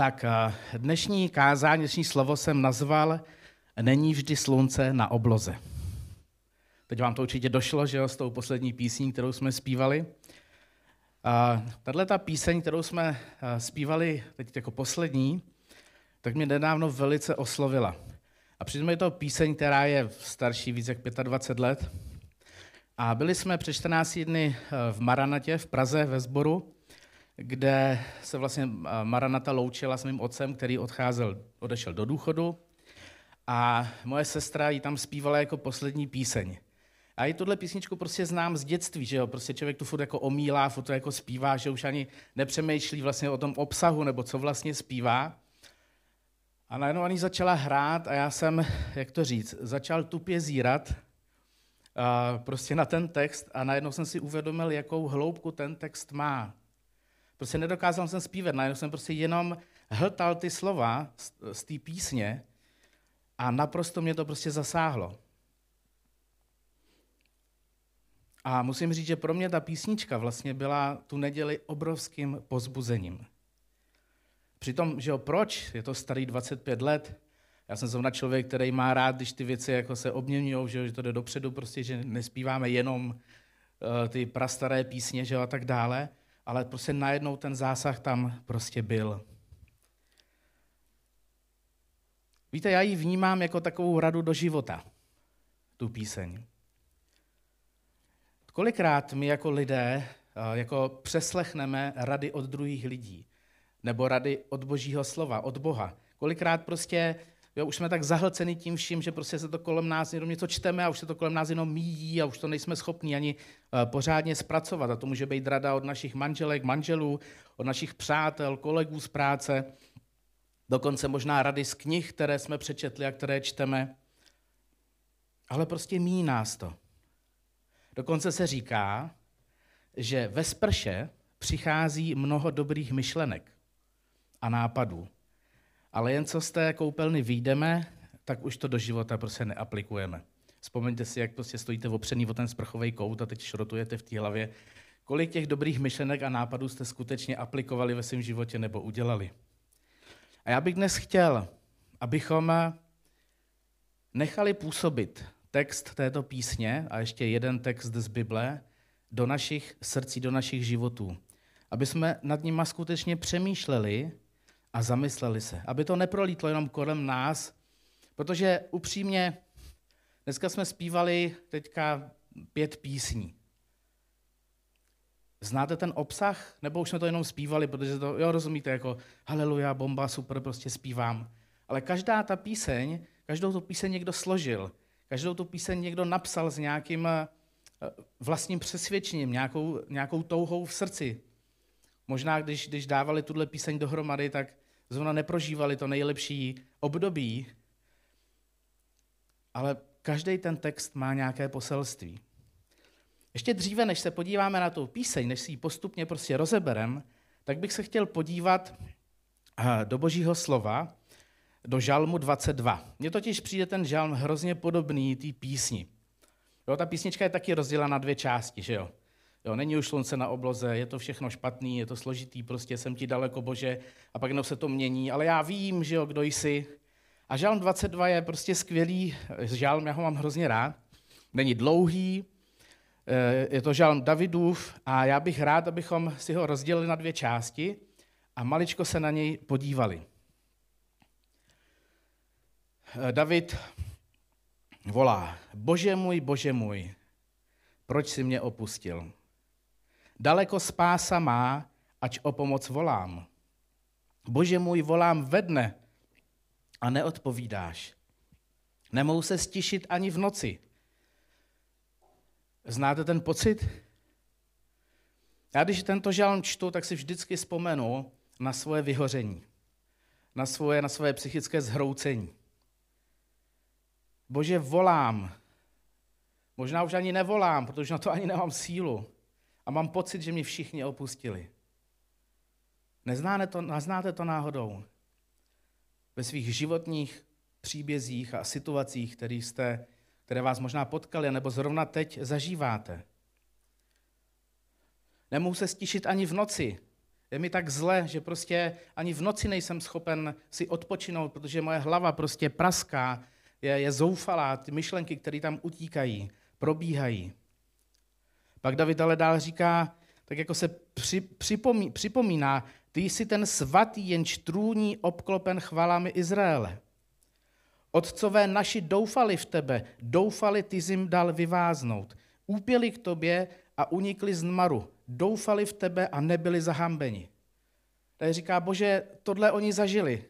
Tak eh, dnešní kázání, dnešní slovo jsem nazval Není vždy slunce na obloze. Teď vám to určitě došlo, že jo, s tou poslední písní, kterou jsme zpívali. Tahle ta píseň, kterou jsme eh, zpívali teď jako poslední, tak mě nedávno velice oslovila. A přitom je to píseň, která je starší víc jak 25 let. A byli jsme před 14 dny eh, v Maranatě v Praze ve sboru kde se vlastně Maranata loučila s mým otcem, který odcházel, odešel do důchodu a moje sestra ji tam zpívala jako poslední píseň. A i tuhle písničku prostě znám z dětství, že jo, prostě člověk tu furt jako omílá, furt to jako zpívá, že už ani nepřemýšlí vlastně o tom obsahu, nebo co vlastně zpívá. A najednou ani začala hrát a já jsem, jak to říct, začal tupě zírat a prostě na ten text a najednou jsem si uvědomil, jakou hloubku ten text má. Prostě nedokázal jsem zpívat, najednou jsem prostě jenom hltal ty slova z, z té písně a naprosto mě to prostě zasáhlo. A musím říct, že pro mě ta písnička vlastně byla tu neděli obrovským pozbuzením. Přitom, že jo, proč? Je to starý 25 let. Já jsem zrovna člověk, který má rád, když ty věci jako se obměňují, že, že to jde dopředu, prostě, že nespíváme jenom uh, ty prastaré písně že jo, a tak dále ale prostě najednou ten zásah tam prostě byl. Víte, já ji vnímám jako takovou radu do života, tu píseň. Kolikrát my jako lidé jako přeslechneme rady od druhých lidí, nebo rady od božího slova, od Boha. Kolikrát prostě Jo, už jsme tak zahlceni tím vším, že prostě se to kolem nás jenom něco čteme a už se to kolem nás jenom míjí a už to nejsme schopni ani uh, pořádně zpracovat. A to může být rada od našich manželek, manželů, od našich přátel, kolegů z práce, dokonce možná rady z knih, které jsme přečetli a které čteme. Ale prostě míjí nás to. Dokonce se říká, že ve sprše přichází mnoho dobrých myšlenek a nápadů ale jen co z té koupelny výjdeme, tak už to do života prostě neaplikujeme. Vzpomeňte si, jak prostě stojíte opřený o ten sprchový kout a teď šrotujete v té hlavě. Kolik těch dobrých myšlenek a nápadů jste skutečně aplikovali ve svém životě nebo udělali. A já bych dnes chtěl, abychom nechali působit text této písně a ještě jeden text z Bible do našich srdcí, do našich životů. Aby jsme nad nima skutečně přemýšleli a zamysleli se, aby to neprolítlo jenom kolem nás, protože upřímně, dneska jsme zpívali teďka pět písní. Znáte ten obsah? Nebo už jsme to jenom zpívali, protože to, jo, rozumíte, jako haleluja, bomba, super, prostě zpívám. Ale každá ta píseň, každou tu píseň někdo složil, každou tu píseň někdo napsal s nějakým eh, vlastním přesvědčením, nějakou, nějakou touhou v srdci. Možná, když, když dávali tuhle píseň dohromady, tak zrovna neprožívali to nejlepší období, ale každý ten text má nějaké poselství. Ještě dříve, než se podíváme na tu píseň, než si ji postupně prostě rozeberem, tak bych se chtěl podívat eh, do božího slova, do žalmu 22. Mně totiž přijde ten žalm hrozně podobný té písni. Jo, ta písnička je taky rozdělena na dvě části, že jo? Jo, není už slunce na obloze, je to všechno špatný, je to složitý, prostě jsem ti daleko, Bože, a pak jenom se to mění, ale já vím, že jo, kdo jsi. A žálm 22 je prostě skvělý žálm, já ho mám hrozně rád. Není dlouhý, eh, je to žálm Davidův a já bych rád, abychom si ho rozdělili na dvě části a maličko se na něj podívali. Eh, David volá, bože můj, bože můj, proč jsi mě opustil? Daleko spása má, ať o pomoc volám. Bože můj, volám ve dne a neodpovídáš. Nemohu se stišit ani v noci. Znáte ten pocit? Já když tento žalm čtu, tak si vždycky vzpomenu na svoje vyhoření, na svoje, na svoje psychické zhroucení. Bože, volám. Možná už ani nevolám, protože na to ani nemám sílu a mám pocit, že mě všichni opustili. Neznáte to, neznáte to náhodou? Ve svých životních příbězích a situacích, které, jste, které vás možná potkali, nebo zrovna teď zažíváte. Nemohu se stišit ani v noci. Je mi tak zle, že prostě ani v noci nejsem schopen si odpočinout, protože moje hlava prostě praská, je, je zoufalá, ty myšlenky, které tam utíkají, probíhají. Pak David ale dál říká, tak jako se při, připomí, připomíná, ty jsi ten svatý, jenž trůní obklopen chvalami Izraele. Otcové naši doufali v tebe, doufali, ty jsi jim dal vyváznout. Úpěli k tobě a unikli z nmaru. Doufali v tebe a nebyli zahambeni. Tady říká, bože, tohle oni zažili.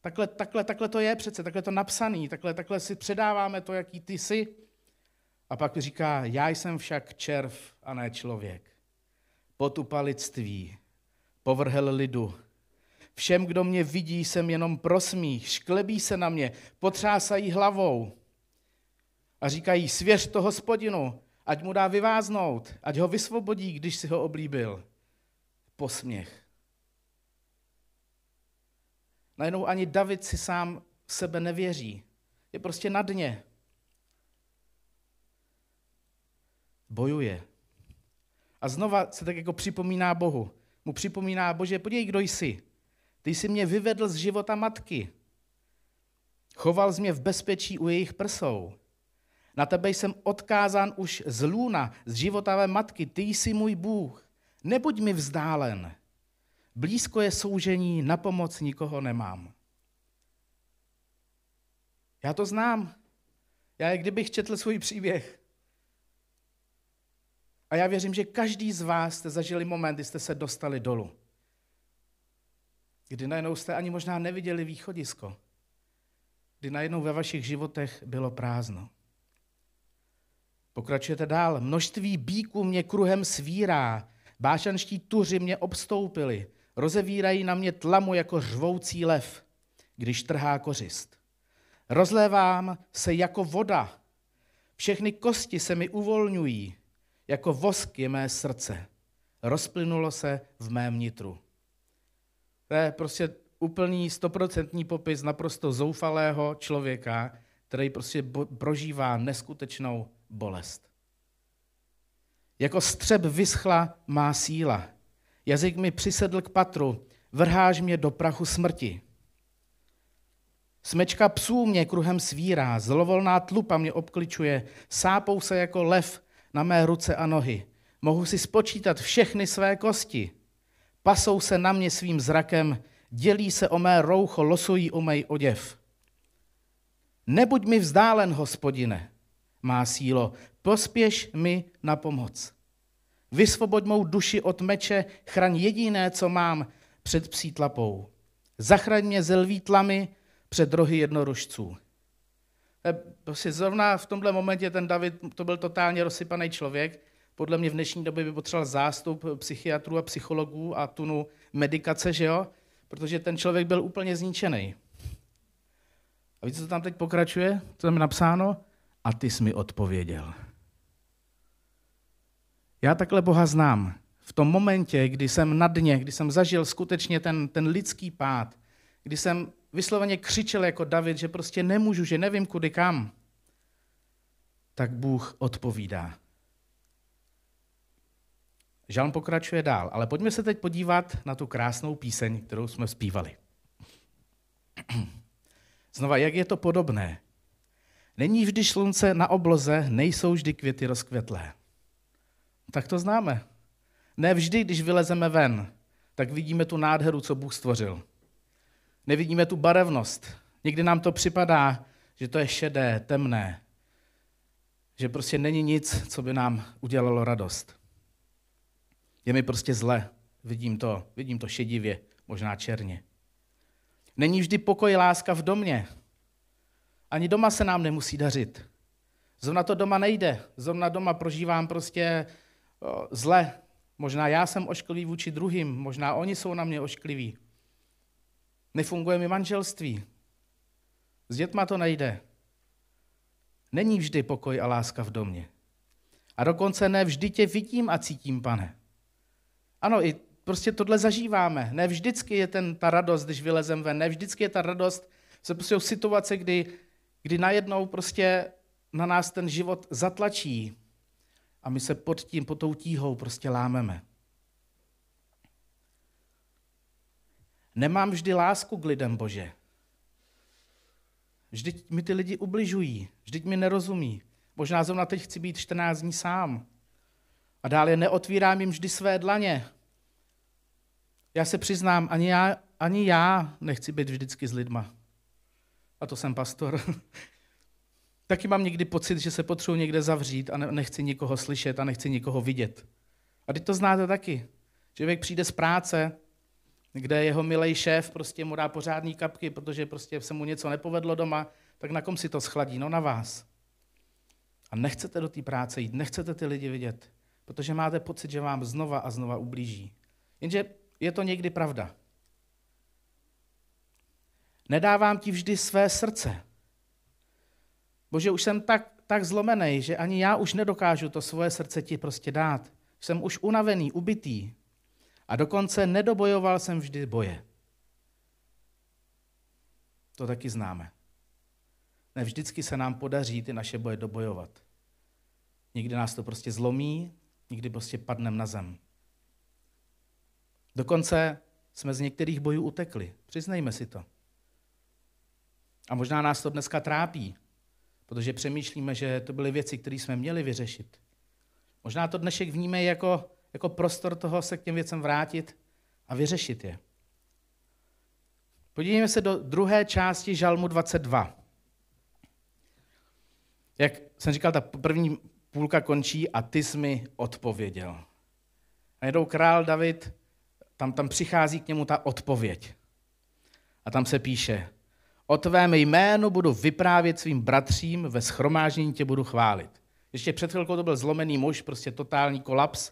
Takhle, takhle, takhle to je přece, takhle to napsaný, takhle, takhle si předáváme to, jaký ty jsi. A pak říká, já jsem však červ a ne člověk. Potupa lidství, povrhel lidu. Všem, kdo mě vidí, jsem jenom prosmích, šklebí se na mě, potřásají hlavou a říkají, svěř to hospodinu, ať mu dá vyváznout, ať ho vysvobodí, když si ho oblíbil. Posměch. Najednou ani David si sám sebe nevěří. Je prostě na dně. Bojuje. A znova se tak jako připomíná Bohu. Mu připomíná, Bože, podívej, kdo jsi. Ty jsi mě vyvedl z života matky. Choval jsi mě v bezpečí u jejich prsou. Na tebe jsem odkázán už z lůna, z životavé matky. Ty jsi můj Bůh. Nebuď mi vzdálen. Blízko je soužení, na pomoc nikoho nemám. Já to znám. Já kdybych četl svůj příběh. A já věřím, že každý z vás jste zažili moment, kdy jste se dostali dolů. Kdy najednou jste ani možná neviděli východisko. Kdy najednou ve vašich životech bylo prázdno. Pokračujete dál. Množství bíků mě kruhem svírá, bášanští tuři mě obstoupili, rozevírají na mě tlamu jako řvoucí lev, když trhá kořist. Rozlévám se jako voda, všechny kosti se mi uvolňují, jako vosk je mé srdce. Rozplynulo se v mém nitru. To je prostě úplný stoprocentní popis naprosto zoufalého člověka, který prostě prožívá neskutečnou bolest. Jako střeb vyschla má síla. Jazyk mi přisedl k patru, vrháš mě do prachu smrti. Smečka psů mě kruhem svírá, zlovolná tlupa mě obkličuje, sápou se jako lev na mé ruce a nohy. Mohu si spočítat všechny své kosti. Pasou se na mě svým zrakem, dělí se o mé roucho, losují o mý oděv. Nebuď mi vzdálen, hospodine, má sílo, pospěš mi na pomoc. Vysvoboď mou duši od meče, chraň jediné, co mám před psí tlapou. Zachraň mě ze lví před rohy jednoružců. Prostě zrovna v tomhle momentě ten David, to byl totálně rozsypaný člověk. Podle mě v dnešní době by potřeboval zástup psychiatrů a psychologů a tunu medikace, že jo? Protože ten člověk byl úplně zničený. A víte, co tam teď pokračuje? Co tam je napsáno? A ty jsi mi odpověděl. Já takhle Boha znám. V tom momentě, kdy jsem na dně, kdy jsem zažil skutečně ten, ten lidský pád, kdy jsem vysloveně křičel jako David, že prostě nemůžu, že nevím kudy kam, tak Bůh odpovídá. Žalm pokračuje dál, ale pojďme se teď podívat na tu krásnou píseň, kterou jsme zpívali. Znova, jak je to podobné? Není vždy slunce na obloze, nejsou vždy květy rozkvetlé. Tak to známe. Ne vždy, když vylezeme ven, tak vidíme tu nádheru, co Bůh stvořil. Nevidíme tu barevnost. Někdy nám to připadá, že to je šedé, temné, že prostě není nic, co by nám udělalo radost. Je mi prostě zle, vidím to, vidím to šedivě, možná černě. Není vždy pokoj láska v domě. Ani doma se nám nemusí dařit. Zrovna to doma nejde. Zrovna doma prožívám prostě o, zle. Možná já jsem ošklivý vůči druhým, možná oni jsou na mě oškliví. Nefunguje mi manželství. S dětma to nejde. Není vždy pokoj a láska v domě. A dokonce ne vždy tě vidím a cítím, pane. Ano, i prostě tohle zažíváme. Ne vždycky je ten, ta radost, když vylezem ven. Ne vždycky je ta radost, se prostě situace, kdy, kdy najednou prostě na nás ten život zatlačí a my se pod tím, pod tou tíhou prostě lámeme. Nemám vždy lásku k lidem, Bože. Vždyť mi ty lidi ubližují, vždyť mi nerozumí. Možná zrovna teď chci být 14 dní sám. A dále neotvírám jim vždy své dlaně. Já se přiznám, ani já, ani já nechci být vždycky s lidma. A to jsem pastor. Taky mám někdy pocit, že se potřebuji někde zavřít a nechci nikoho slyšet a nechci nikoho vidět. A teď to znáte taky. Člověk přijde z práce, kde jeho milej šéf prostě mu dá pořádný kapky, protože prostě se mu něco nepovedlo doma, tak na kom si to schladí? No na vás. A nechcete do té práce jít, nechcete ty lidi vidět, protože máte pocit, že vám znova a znova ublíží. Jenže je to někdy pravda. Nedávám ti vždy své srdce. Bože, už jsem tak, tak zlomený, že ani já už nedokážu to svoje srdce ti prostě dát. Jsem už unavený, ubitý. A dokonce nedobojoval jsem vždy boje. To taky známe. Ne vždycky se nám podaří ty naše boje dobojovat. Někdy nás to prostě zlomí, někdy prostě padneme na zem. Dokonce jsme z některých bojů utekli. Přiznejme si to. A možná nás to dneska trápí, protože přemýšlíme, že to byly věci, které jsme měli vyřešit. Možná to dnešek vníme jako, jako prostor toho se k těm věcem vrátit a vyřešit je. Podívejme se do druhé části Žalmu 22. Jak jsem říkal, ta první půlka končí a ty jsi mi odpověděl. A jedou král David, tam, tam přichází k němu ta odpověď. A tam se píše, o tvém jménu budu vyprávět svým bratřím, ve schromáždění tě budu chválit. Ještě před chvilkou to byl zlomený muž, prostě totální kolaps.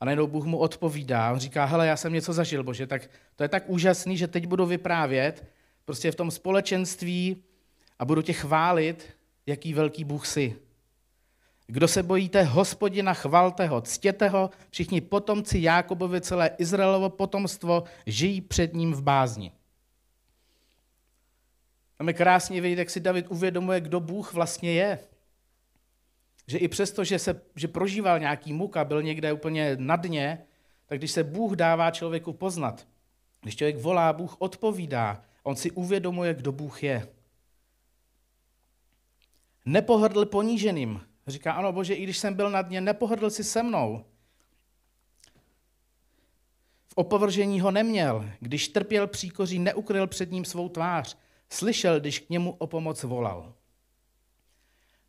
A najednou Bůh mu odpovídá. On říká, hele, já jsem něco zažil, bože, tak to je tak úžasný, že teď budu vyprávět prostě v tom společenství a budu tě chválit, jaký velký Bůh jsi. Kdo se bojíte hospodina, chvalte ho, ctěte ho, všichni potomci Jákobovi, celé Izraelovo potomstvo, žijí před ním v bázni. Tam je krásně vidět, jak si David uvědomuje, kdo Bůh vlastně je. Že i přesto, že, se, že prožíval nějaký muk a byl někde úplně na dně, tak když se Bůh dává člověku poznat, když člověk volá, Bůh odpovídá, on si uvědomuje, kdo Bůh je. Nepohrdl poníženým. Říká, ano bože, i když jsem byl na dně, nepohrdl si se mnou. V opovržení ho neměl. Když trpěl příkoří, neukryl před ním svou tvář. Slyšel, když k němu o pomoc volal.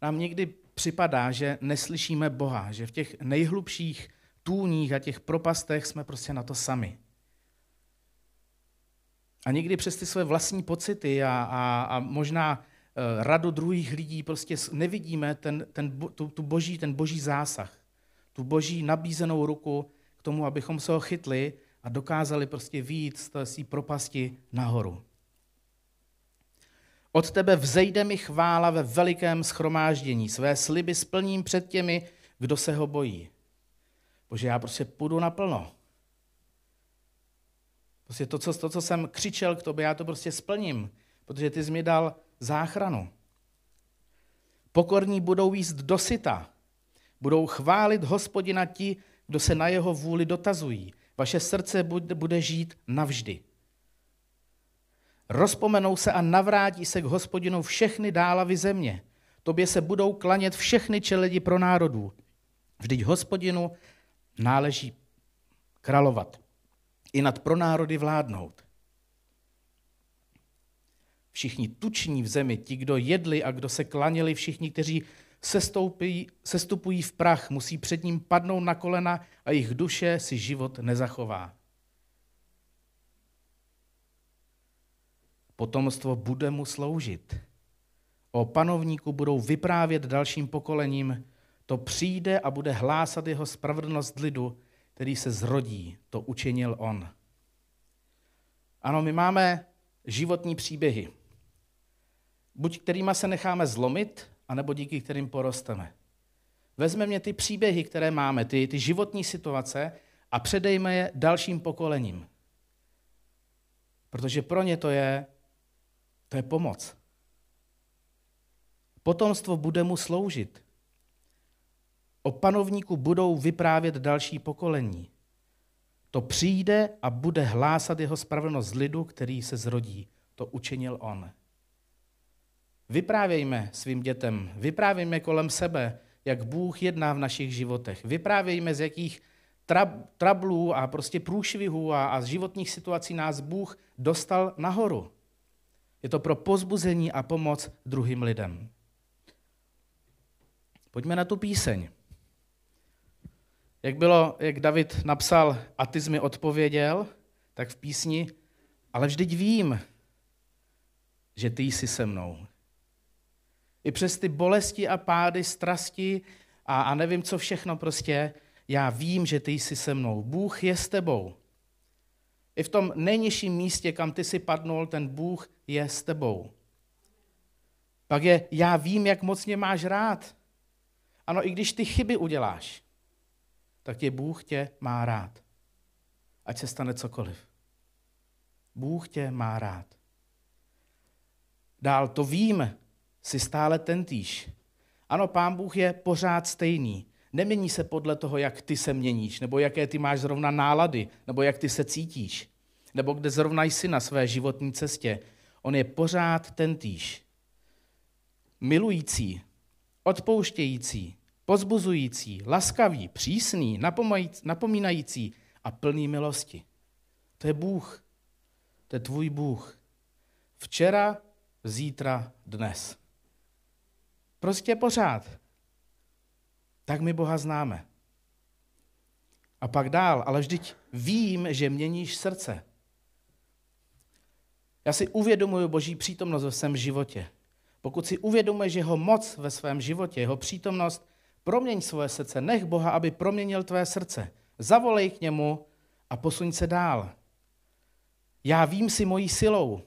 Nám někdy připadá, že neslyšíme Boha, že v těch nejhlubších tůních a těch propastech jsme prostě na to sami. A někdy přes ty své vlastní pocity a, a, a možná Eh, radu druhých lidí, prostě nevidíme ten, ten, tu, tu boží, ten boží zásah, tu boží nabízenou ruku k tomu, abychom se ho chytli a dokázali prostě výjít z té propasti nahoru. Od tebe vzejde mi chvála ve velikém schromáždění. Své sliby splním před těmi, kdo se ho bojí. Bože, já prostě půjdu naplno. Prostě to co, to, co jsem křičel k tobě, já to prostě splním, protože ty jsi mi dal záchranu. Pokorní budou jíst dosyta. Budou chválit hospodina ti, kdo se na jeho vůli dotazují. Vaše srdce bude žít navždy. Rozpomenou se a navrátí se k hospodinu všechny dálavy země. Tobě se budou klanět všechny čeledi pro národů. Vždyť hospodinu náleží královat i nad pronárody vládnout všichni tuční v zemi, ti, kdo jedli a kdo se klaněli, všichni, kteří sestoupí, sestupují v prach, musí před ním padnout na kolena a jejich duše si život nezachová. Potomstvo bude mu sloužit. O panovníku budou vyprávět dalším pokolením, to přijde a bude hlásat jeho spravedlnost lidu, který se zrodí. To učinil on. Ano, my máme životní příběhy buď kterýma se necháme zlomit, anebo díky kterým porosteme. Vezmeme ty příběhy, které máme, ty, ty životní situace a předejme je dalším pokolením. Protože pro ně to je, to je pomoc. Potomstvo bude mu sloužit. O panovníku budou vyprávět další pokolení. to přijde a bude hlásat jeho spravedlnost lidu, který se zrodí. To učinil on. Vyprávějme svým dětem, vyprávějme kolem sebe, jak Bůh jedná v našich životech. Vyprávějme, z jakých trablů a prostě průšvihů a, a z životních situací nás Bůh dostal nahoru. Je to pro pozbuzení a pomoc druhým lidem. Pojďme na tu píseň. Jak bylo, jak David napsal, a ty jsi mi odpověděl, tak v písni, ale vždyť vím, že ty jsi se mnou. I přes ty bolesti a pády, strasti a, a nevím, co všechno prostě, já vím, že ty jsi se mnou. Bůh je s tebou. I v tom nejnižším místě, kam ty si padnul, ten Bůh je s tebou. Pak je, já vím, jak moc mě máš rád. Ano, i když ty chyby uděláš, tak tě Bůh tě má rád. Ať se stane cokoliv. Bůh tě má rád. Dál to vím, si stále tentýž. Ano, pán Bůh je pořád stejný. Nemění se podle toho, jak ty se měníš, nebo jaké ty máš zrovna nálady, nebo jak ty se cítíš, nebo kde zrovna jsi na své životní cestě. On je pořád tentýž. Milující, odpouštějící, pozbuzující, laskavý, přísný, napomínající a plný milosti. To je Bůh. To je tvůj Bůh. Včera, zítra, dnes. Prostě pořád. Tak my Boha známe. A pak dál, ale vždyť vím, že měníš srdce. Já si uvědomuji Boží přítomnost ve svém životě. Pokud si uvědomuješ jeho moc ve svém životě, jeho přítomnost, proměň svoje srdce, nech Boha, aby proměnil tvé srdce. Zavolej k němu a posuň se dál. Já vím si mojí silou.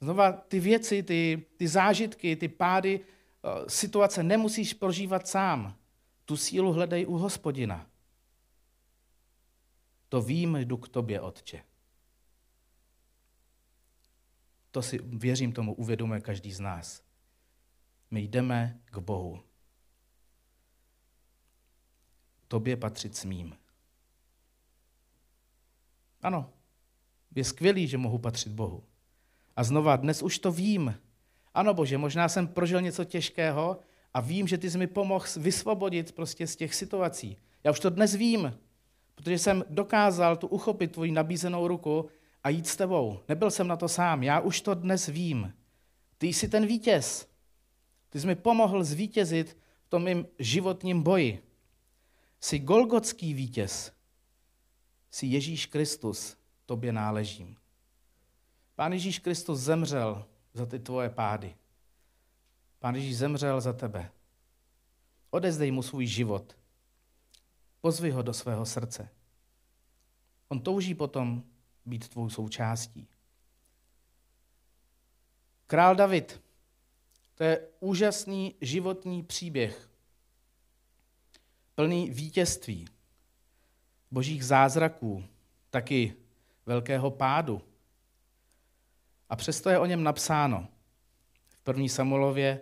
Znova ty věci, ty, ty zážitky, ty pády, situace nemusíš prožívat sám. Tu sílu hledej u hospodina. To vím, jdu k tobě, Otče. To si, věřím tomu, uvědomuje každý z nás. My jdeme k Bohu. Tobě patřit smím. Ano, je skvělý, že mohu patřit Bohu. A znova, dnes už to vím. Ano, Bože, možná jsem prožil něco těžkého a vím, že ty jsi mi pomohl vysvobodit prostě z těch situací. Já už to dnes vím, protože jsem dokázal tu uchopit tvoji nabízenou ruku a jít s tebou. Nebyl jsem na to sám, já už to dnes vím. Ty jsi ten vítěz. Ty jsi mi pomohl zvítězit v tom mým životním boji. Jsi golgotský vítěz. Jsi Ježíš Kristus, tobě náležím. Pán Ježíš Kristus zemřel za ty tvoje pády. Pán Ježíš zemřel za tebe. Odezdej mu svůj život. Pozvi ho do svého srdce. On touží potom být tvou součástí. Král David, to je úžasný životní příběh, plný vítězství, božích zázraků, taky velkého pádu, a přesto je o něm napsáno v první Samuelově,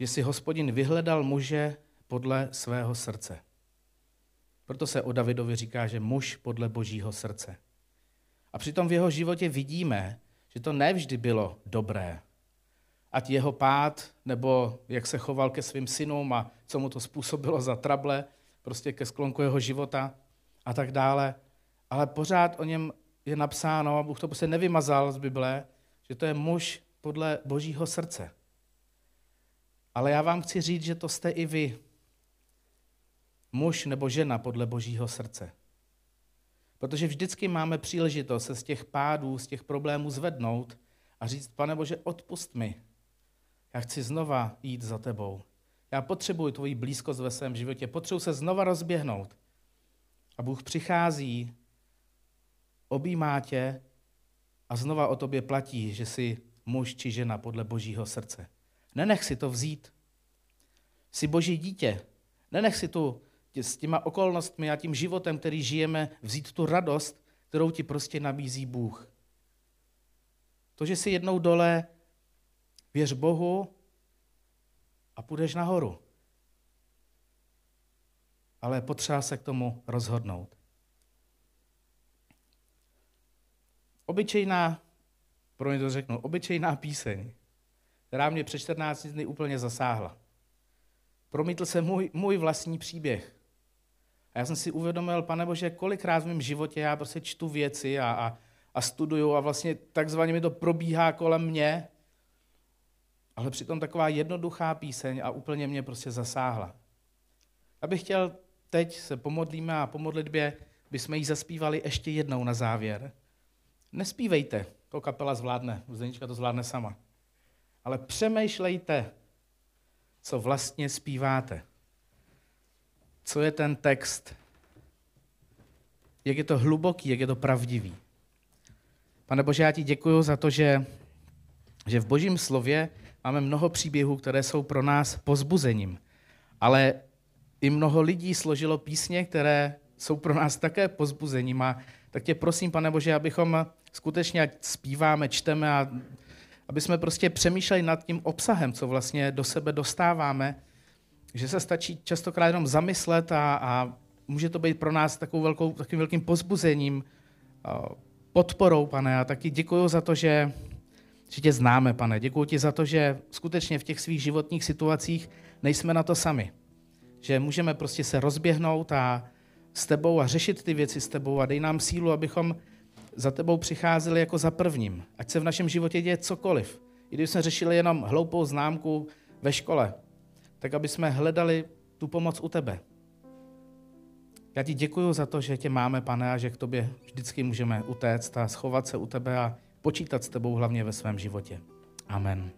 že si hospodin vyhledal muže podle svého srdce. Proto se o Davidovi říká, že muž podle božího srdce. A přitom v jeho životě vidíme, že to nevždy bylo dobré. Ať jeho pád, nebo jak se choval ke svým synům a co mu to způsobilo za trable, prostě ke sklonku jeho života a tak dále. Ale pořád o něm je napsáno, a Bůh to prostě nevymazal z Bible, že to je muž podle božího srdce. Ale já vám chci říct, že to jste i vy. Muž nebo žena podle božího srdce. Protože vždycky máme příležitost se z těch pádů, z těch problémů zvednout a říct, pane Bože, odpust mi. Já chci znova jít za tebou. Já potřebuji tvoji blízkost ve svém životě. Potřebuji se znova rozběhnout. A Bůh přichází objímá tě a znova o tobě platí, že jsi muž či žena podle božího srdce. Nenech si to vzít. Jsi boží dítě. Nenech si tu s těma okolnostmi a tím životem, který žijeme, vzít tu radost, kterou ti prostě nabízí Bůh. To, že jsi jednou dole, věř Bohu a půjdeš nahoru. ale potřeba se k tomu rozhodnout. Obyčejná, pro mě to řeknu, obyčejná píseň, která mě před 14 dny úplně zasáhla. Promítl se můj, můj vlastní příběh. A já jsem si uvědomil, pane Bože, kolikrát v mém životě já prostě čtu věci a, a, a studuju a vlastně takzvaně mi to probíhá kolem mě, ale přitom taková jednoduchá píseň a úplně mě prostě zasáhla. Abych chtěl teď se pomodlíme a po modlitbě bychom ji zaspívali ještě jednou na závěr. Nespívejte, to kapela zvládne, Zdenička to zvládne sama. Ale přemýšlejte, co vlastně zpíváte. Co je ten text? Jak je to hluboký, jak je to pravdivý. Pane Bože, já ti děkuji za to, že, že v božím slově máme mnoho příběhů, které jsou pro nás pozbuzením. Ale i mnoho lidí složilo písně, které jsou pro nás také pozbuzením. A tak tě prosím, pane Bože, abychom skutečně, ať zpíváme, čteme a aby jsme prostě přemýšleli nad tím obsahem, co vlastně do sebe dostáváme, že se stačí častokrát jenom zamyslet a, a může to být pro nás takovou velkou, takovým velkým pozbuzením, podporou, pane. A taky děkuji za to, že, že tě známe, pane. Děkuji ti za to, že skutečně v těch svých životních situacích nejsme na to sami. Že můžeme prostě se rozběhnout a s tebou a řešit ty věci s tebou a dej nám sílu, abychom za tebou přicházeli jako za prvním. Ať se v našem životě děje cokoliv. I když jsme řešili jenom hloupou známku ve škole, tak aby jsme hledali tu pomoc u tebe. Já ti děkuji za to, že tě máme, pane, a že k tobě vždycky můžeme utéct a schovat se u tebe a počítat s tebou hlavně ve svém životě. Amen.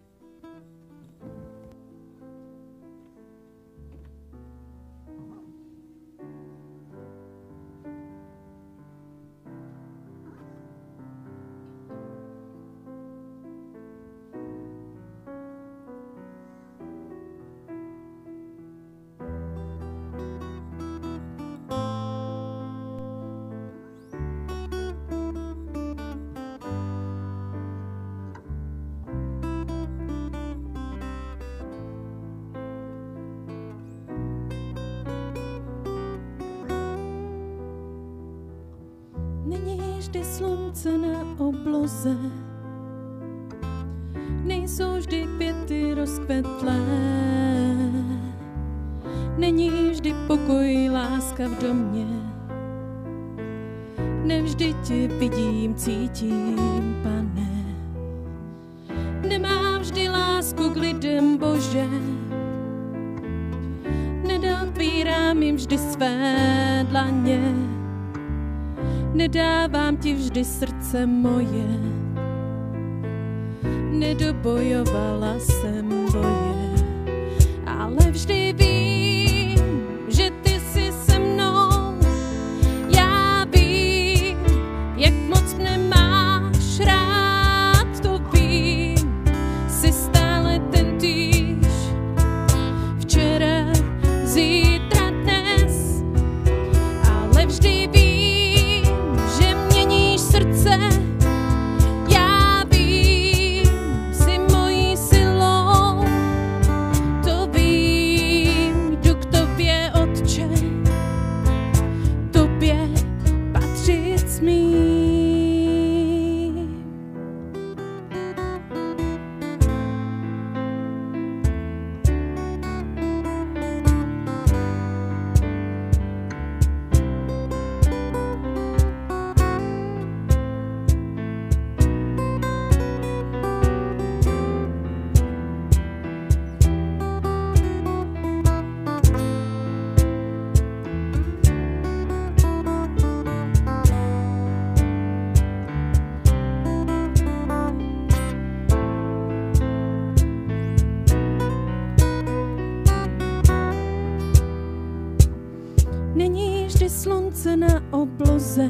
Vždy slunce na obloze, nejsou vždy květy rozkvetlé. Není vždy pokoj, láska v domě, nevždy tě vidím, cítím, pane. Nemá vždy lásku k lidem, Bože, nedotvírám jim vždy své dlaně nedávám ti vždy srdce moje. Nedobojovala jsem boje, ale vždy na obloze,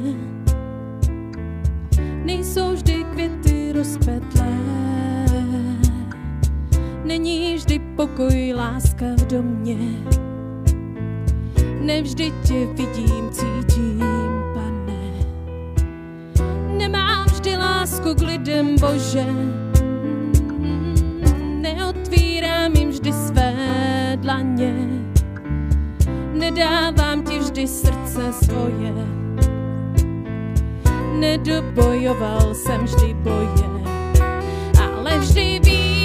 nejsou vždy květy rozpetlé. Není vždy pokoj, láska v domě, nevždy tě vidím, cítím, pane. Nemám vždy lásku k lidem, Bože, neotvírám jim vždy své dlaně. Nedávám ti vždy srdce svoje. Nedobojoval jsem vždy boje, ale vždy víc